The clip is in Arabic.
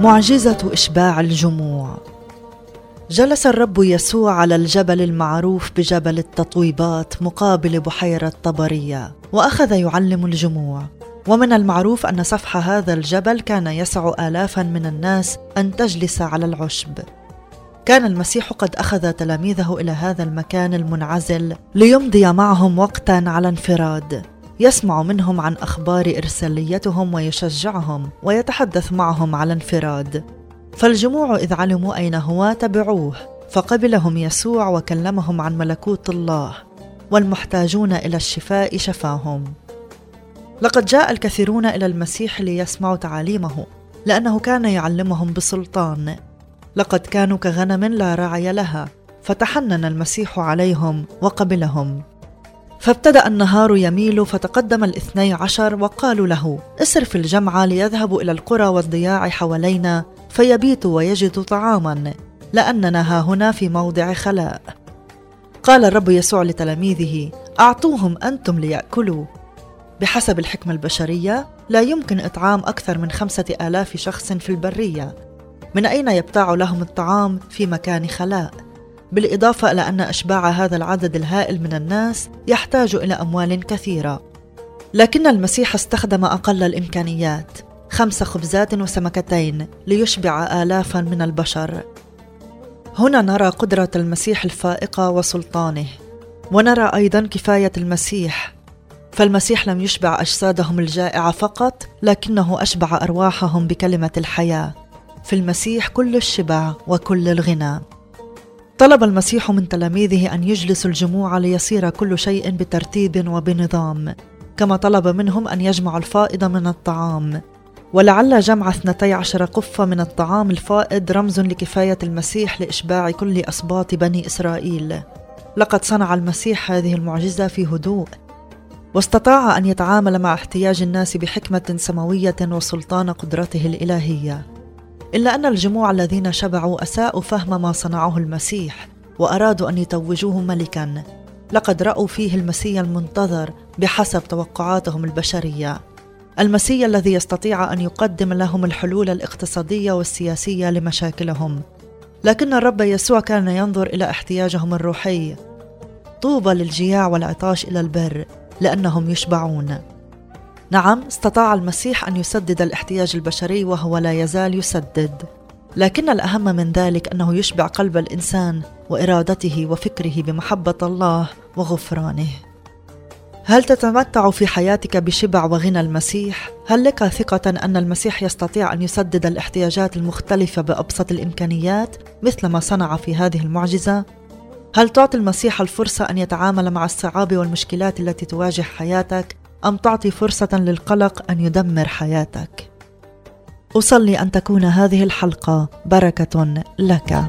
معجزة إشباع الجموع. جلس الرب يسوع على الجبل المعروف بجبل التطويبات مقابل بحيرة طبرية وأخذ يعلم الجموع. ومن المعروف أن سفح هذا الجبل كان يسع آلافا من الناس أن تجلس على العشب. كان المسيح قد أخذ تلاميذه إلى هذا المكان المنعزل ليمضي معهم وقتا على انفراد. يسمع منهم عن أخبار إرساليتهم ويشجعهم ويتحدث معهم على انفراد. فالجموع إذ علموا أين هو تبعوه فقبلهم يسوع وكلمهم عن ملكوت الله والمحتاجون إلى الشفاء شفاهم. لقد جاء الكثيرون إلى المسيح ليسمعوا تعاليمه لأنه كان يعلمهم بسلطان. لقد كانوا كغنم لا راعي لها فتحنن المسيح عليهم وقبلهم. فابتدأ النهار يميل فتقدم الاثني عشر وقالوا له اسر في الجمعة ليذهبوا إلى القرى والضياع حوالينا فيبيتوا ويجدوا طعاما لأننا ها هنا في موضع خلاء. قال الرب يسوع لتلاميذه أعطوهم أنتم ليأكلوا. بحسب الحكمة البشرية لا يمكن إطعام أكثر من خمسة آلاف شخص في البرية. من أين يبتاع لهم الطعام في مكان خلاء؟ بالإضافة إلى أن إشباع هذا العدد الهائل من الناس يحتاج إلى أموال كثيرة. لكن المسيح استخدم أقل الإمكانيات خمس خبزات وسمكتين ليشبع آلافا من البشر. هنا نرى قدرة المسيح الفائقة وسلطانه ونرى أيضا كفاية المسيح. فالمسيح لم يشبع أجسادهم الجائعة فقط لكنه أشبع أرواحهم بكلمة الحياة. في المسيح كل الشبع وكل الغنى طلب المسيح من تلاميذه أن يجلسوا الجموع ليصير كل شيء بترتيب وبنظام كما طلب منهم أن يجمعوا الفائض من الطعام. ولعل جمع اثنتي عشر قفة من الطعام الفائض رمز لكفاية المسيح لإشباع كل أسباط بني إسرائيل. لقد صنع المسيح هذه المعجزة في هدوء. واستطاع أن يتعامل مع احتياج الناس بحكمة سماوية وسلطان قدرته الإلهية. إلا أن الجموع الذين شبعوا أساءوا فهم ما صنعه المسيح وأرادوا أن يتوجوه ملكا. لقد رأوا فيه المسيا المنتظر بحسب توقعاتهم البشرية. المسيا الذي يستطيع أن يقدم لهم الحلول الاقتصادية والسياسية لمشاكلهم. لكن الرب يسوع كان ينظر إلى احتياجهم الروحي. طوبى للجياع والعطاش إلى البر لأنهم يشبعون. نعم استطاع المسيح أن يسدد الاحتياج البشري وهو لا يزال يسدد. لكن الأهم من ذلك أنه يشبع قلب الإنسان وإرادته وفكره بمحبة الله وغفرانه. هل تتمتع في حياتك بشبع وغنى المسيح؟ هل لك ثقة أن المسيح يستطيع أن يسدد الاحتياجات المختلفة بأبسط الإمكانيات مثل ما صنع في هذه المعجزة؟ هل تعطي المسيح الفرصة أن يتعامل مع الصعاب والمشكلات التي تواجه حياتك؟ أم تعطي فرصة للقلق أن يدمر حياتك؟ أصلي أن تكون هذه الحلقة بركة لك.